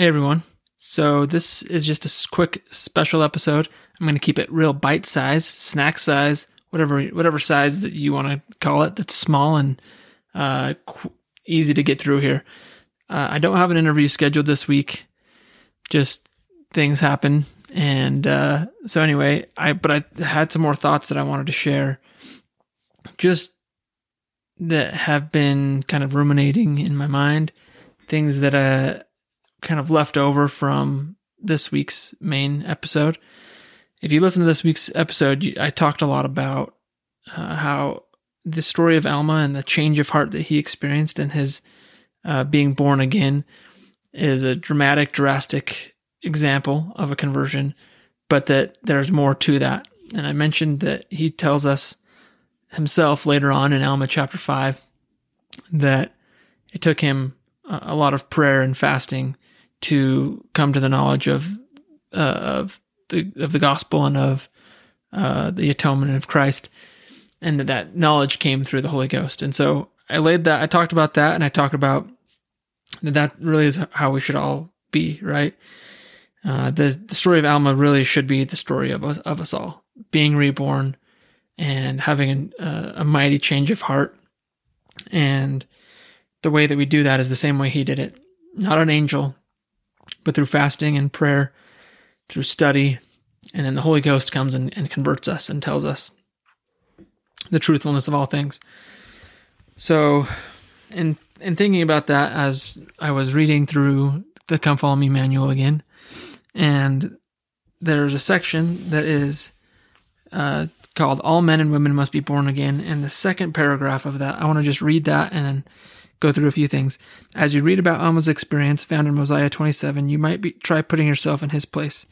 Hey everyone. So this is just a quick special episode. I'm going to keep it real bite size, snack size, whatever whatever size that you want to call it. That's small and uh, qu- easy to get through here. Uh, I don't have an interview scheduled this week. Just things happen, and uh, so anyway, I but I had some more thoughts that I wanted to share. Just that have been kind of ruminating in my mind, things that uh kind of left over from this week's main episode. If you listen to this week's episode, I talked a lot about uh, how the story of Alma and the change of heart that he experienced and his uh, being born again is a dramatic, drastic example of a conversion, but that there's more to that. And I mentioned that he tells us himself later on in Alma chapter 5 that it took him a lot of prayer and fasting to come to the knowledge of uh, of the of the gospel and of uh, the atonement of Christ, and that that knowledge came through the Holy Ghost. And so I laid that. I talked about that, and I talked about that. That really is how we should all be, right? Uh, the the story of Alma really should be the story of us of us all being reborn and having a, a mighty change of heart. And the way that we do that is the same way he did it. Not an angel, but through fasting and prayer, through study, and then the Holy Ghost comes and, and converts us and tells us the truthfulness of all things. So, in in thinking about that, as I was reading through the Come Follow Me manual again, and there's a section that is uh, called "All Men and Women Must Be Born Again," and the second paragraph of that, I want to just read that and then go through a few things. As you read about Alma's experience found in Mosiah 27, you might be, try putting yourself in his place.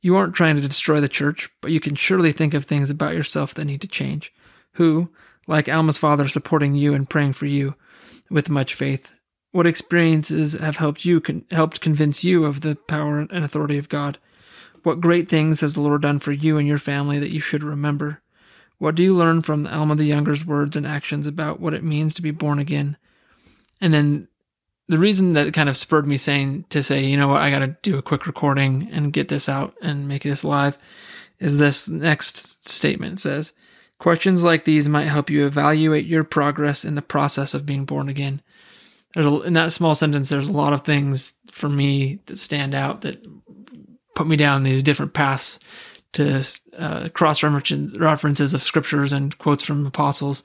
You aren't trying to destroy the church, but you can surely think of things about yourself that need to change. Who, like Alma's father, supporting you and praying for you with much faith? What experiences have helped you con- helped convince you of the power and authority of God? What great things has the Lord done for you and your family that you should remember? What do you learn from Alma the Younger's words and actions about what it means to be born again? And then the reason that kind of spurred me saying to say, you know what, I got to do a quick recording and get this out and make this live is this next statement. It says, questions like these might help you evaluate your progress in the process of being born again. There's a, in that small sentence, there's a lot of things for me that stand out that put me down these different paths to uh, cross references of scriptures and quotes from apostles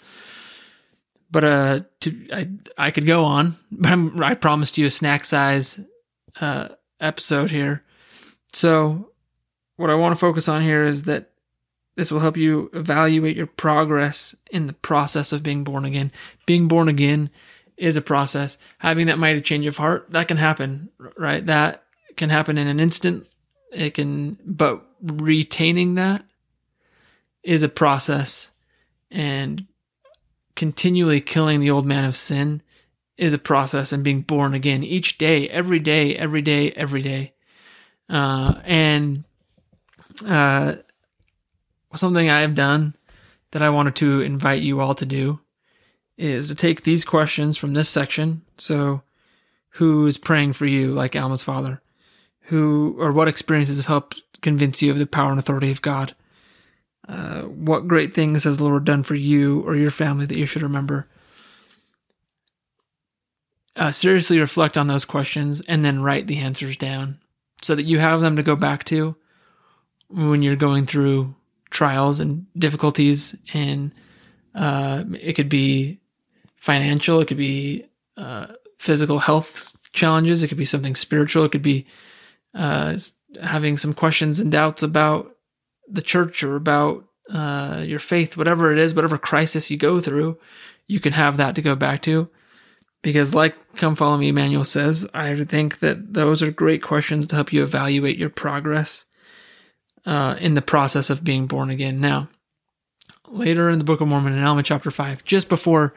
but uh, to I I could go on, but I'm, I promised you a snack size uh episode here. So what I want to focus on here is that this will help you evaluate your progress in the process of being born again. Being born again is a process. Having that mighty change of heart, that can happen, right? That can happen in an instant. It can, but retaining that is a process. And continually killing the old man of sin is a process and being born again each day, every day, every day, every day. Uh, and uh, something I have done that I wanted to invite you all to do is to take these questions from this section. So, who is praying for you, like Alma's father? Who or what experiences have helped convince you of the power and authority of God? Uh, what great things has the Lord done for you or your family that you should remember? Uh, seriously reflect on those questions and then write the answers down so that you have them to go back to when you're going through trials and difficulties. And uh, it could be financial, it could be uh, physical health challenges, it could be something spiritual, it could be uh, having some questions and doubts about the church or about uh, your faith, whatever it is, whatever crisis you go through, you can have that to go back to. Because, like Come Follow Me manual says, I think that those are great questions to help you evaluate your progress uh, in the process of being born again. Now, later in the Book of Mormon, in Alma chapter 5, just before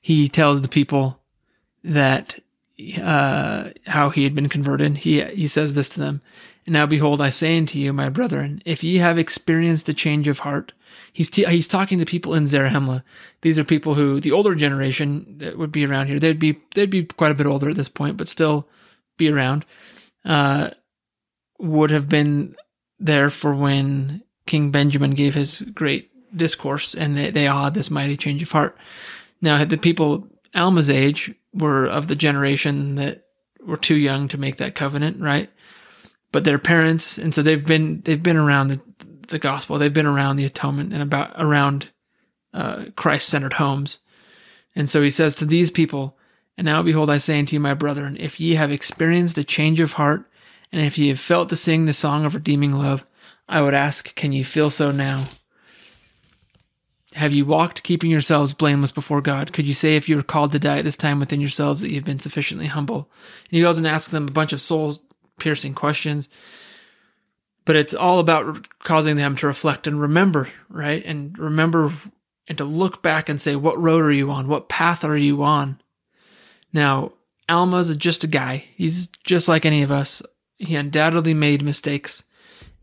he tells the people that uh, how he had been converted, he, he says this to them now behold, I say unto you, my brethren, if ye have experienced a change of heart, he's t- he's talking to people in Zarahemla. These are people who the older generation that would be around here. They'd be they'd be quite a bit older at this point, but still be around. uh, would have been there for when King Benjamin gave his great discourse and they, they had this mighty change of heart. Now, the people Alma's age were of the generation that were too young to make that covenant, right? But their parents, and so they've been they've been around the, the gospel, they've been around the atonement and about around uh, Christ centered homes, and so he says to these people, "And now behold, I say unto you, my brethren, if ye have experienced a change of heart, and if ye have felt to sing the song of redeeming love, I would ask, can ye feel so now?" Have you walked keeping yourselves blameless before God? Could you say if you were called to die at this time within yourselves that you've been sufficiently humble? And he goes and asks them a bunch of soul piercing questions. But it's all about causing them to reflect and remember, right? And remember and to look back and say, what road are you on? What path are you on? Now, Alma's just a guy. He's just like any of us. He undoubtedly made mistakes.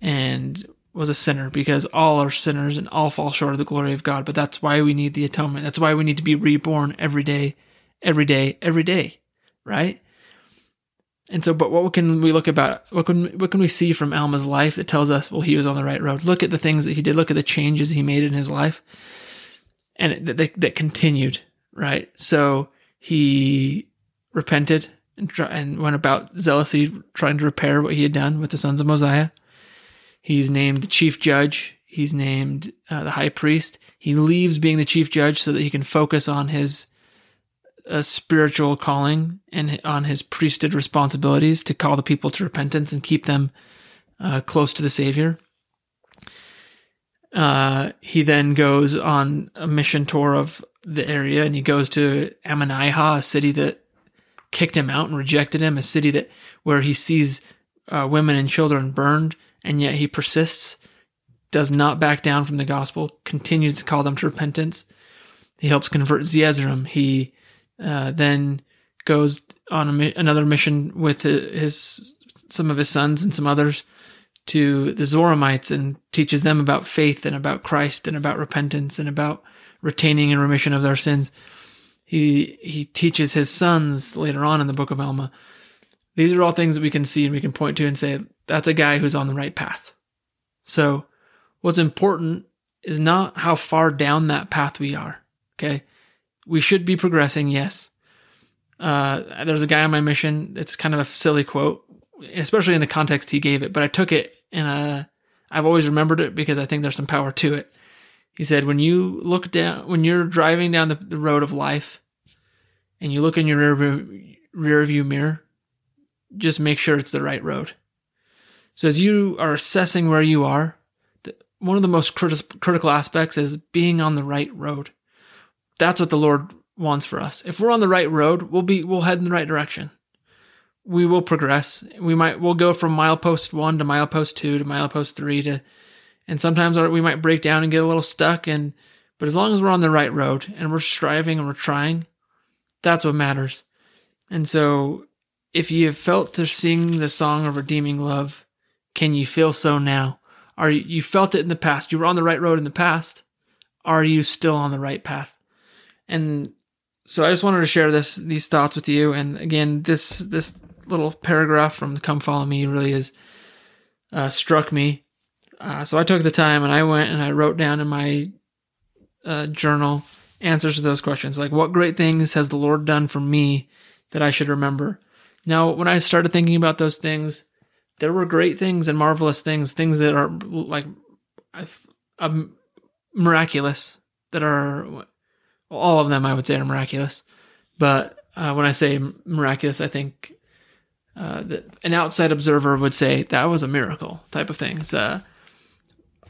And was a sinner because all are sinners and all fall short of the glory of God. But that's why we need the atonement. That's why we need to be reborn every day, every day, every day, right? And so, but what can we look about? What can what can we see from Alma's life that tells us, well, he was on the right road? Look at the things that he did. Look at the changes he made in his life, and that that, that continued, right? So he repented and, try, and went about zealously trying to repair what he had done with the sons of Mosiah. He's named the chief judge. He's named uh, the high priest. He leaves being the chief judge so that he can focus on his uh, spiritual calling and on his priesthood responsibilities to call the people to repentance and keep them uh, close to the Savior. Uh, he then goes on a mission tour of the area and he goes to Ammonihah, a city that kicked him out and rejected him, a city that where he sees uh, women and children burned and yet he persists, does not back down from the gospel, continues to call them to repentance. He helps convert Zeezrom. He uh, then goes on a, another mission with his some of his sons and some others to the Zoramites and teaches them about faith and about Christ and about repentance and about retaining and remission of their sins. He he teaches his sons later on in the book of Alma. These are all things that we can see and we can point to and say that's a guy who's on the right path. So, what's important is not how far down that path we are. Okay. We should be progressing, yes. Uh, there's a guy on my mission. It's kind of a silly quote, especially in the context he gave it, but I took it and uh, I've always remembered it because I think there's some power to it. He said, when you look down, when you're driving down the, the road of life and you look in your rear view, rear view mirror, just make sure it's the right road. So as you are assessing where you are, one of the most critical aspects is being on the right road. That's what the Lord wants for us. If we're on the right road, we'll be we'll head in the right direction. We will progress. We might we'll go from milepost 1 to milepost 2 to milepost 3 to and sometimes we might break down and get a little stuck and but as long as we're on the right road and we're striving and we're trying, that's what matters. And so if you have felt to sing the song of redeeming love, can you feel so now? Are you, you felt it in the past? You were on the right road in the past. Are you still on the right path? And so I just wanted to share this these thoughts with you. And again, this this little paragraph from "Come Follow Me" really has uh, struck me. Uh, so I took the time and I went and I wrote down in my uh, journal answers to those questions, like what great things has the Lord done for me that I should remember. Now, when I started thinking about those things, there were great things and marvelous things, things that are like um, miraculous, that are all of them. I would say are miraculous, but uh, when I say miraculous, I think uh, that an outside observer would say that was a miracle type of things. Uh,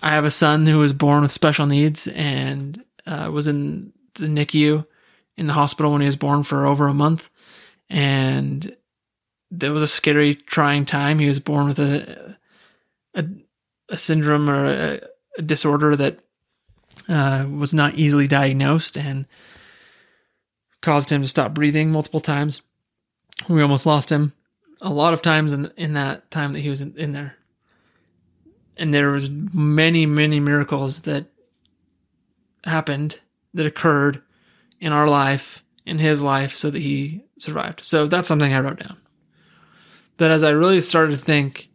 I have a son who was born with special needs and uh, was in the NICU in the hospital when he was born for over a month, and there was a scary, trying time. He was born with a a, a syndrome or a, a disorder that uh, was not easily diagnosed and caused him to stop breathing multiple times. We almost lost him a lot of times in in that time that he was in, in there. And there was many, many miracles that happened that occurred in our life, in his life, so that he survived. So that's something I wrote down. But as I really started to think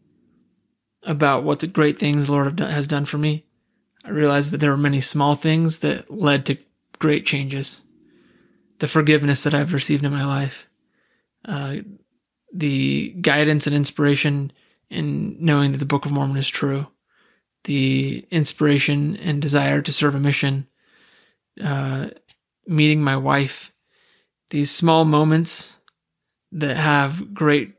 about what the great things the Lord has done for me, I realized that there were many small things that led to great changes. The forgiveness that I've received in my life, uh, the guidance and inspiration in knowing that the Book of Mormon is true, the inspiration and desire to serve a mission, uh, meeting my wife, these small moments that have great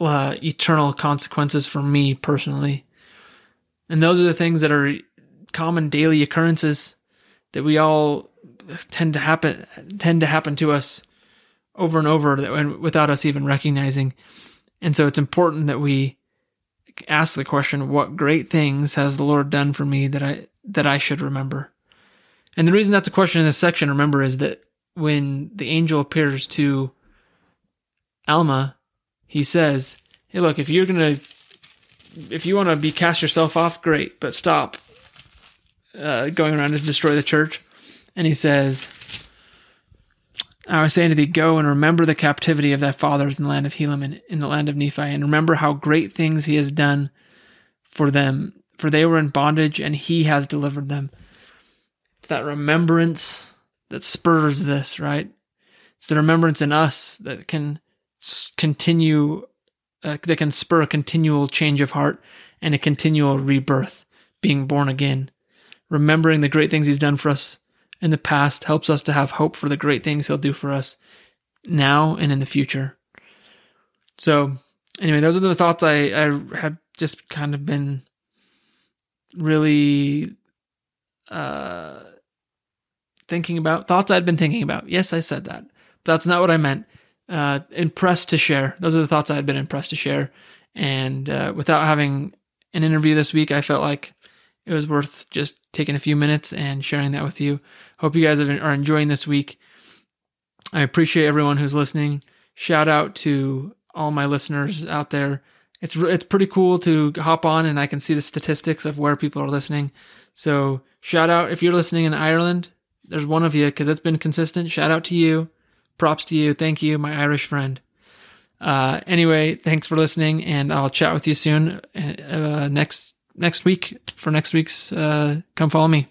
uh, eternal consequences for me personally. And those are the things that are common daily occurrences that we all tend to happen tend to happen to us over and over without us even recognizing. And so it's important that we ask the question, what great things has the Lord done for me that I that I should remember? And the reason that's a question in this section, remember, is that when the angel appears to Alma, he says, Hey, look, if you're to, if you want to be cast yourself off, great, but stop uh, going around to destroy the church. And he says, I was saying to thee, go and remember the captivity of thy fathers in the land of Helam and in the land of Nephi, and remember how great things he has done for them, for they were in bondage and he has delivered them. It's that remembrance that spurs this, right? It's the remembrance in us that can continue, uh, that can spur a continual change of heart and a continual rebirth, being born again. Remembering the great things He's done for us in the past helps us to have hope for the great things He'll do for us now and in the future. So, anyway, those are the thoughts I, I have just kind of been really uh, thinking about. Thoughts I'd been thinking about. Yes, I said that. That's not what I meant uh, impressed to share. Those are the thoughts I had been impressed to share. And uh, without having an interview this week, I felt like it was worth just taking a few minutes and sharing that with you. Hope you guys are enjoying this week. I appreciate everyone who's listening. Shout out to all my listeners out there. It's it's pretty cool to hop on and I can see the statistics of where people are listening. So shout out if you're listening in Ireland. There's one of you because it's been consistent. Shout out to you props to you. Thank you, my Irish friend. Uh, anyway, thanks for listening, and I'll chat with you soon uh, next next week for next week's uh, Come Follow Me.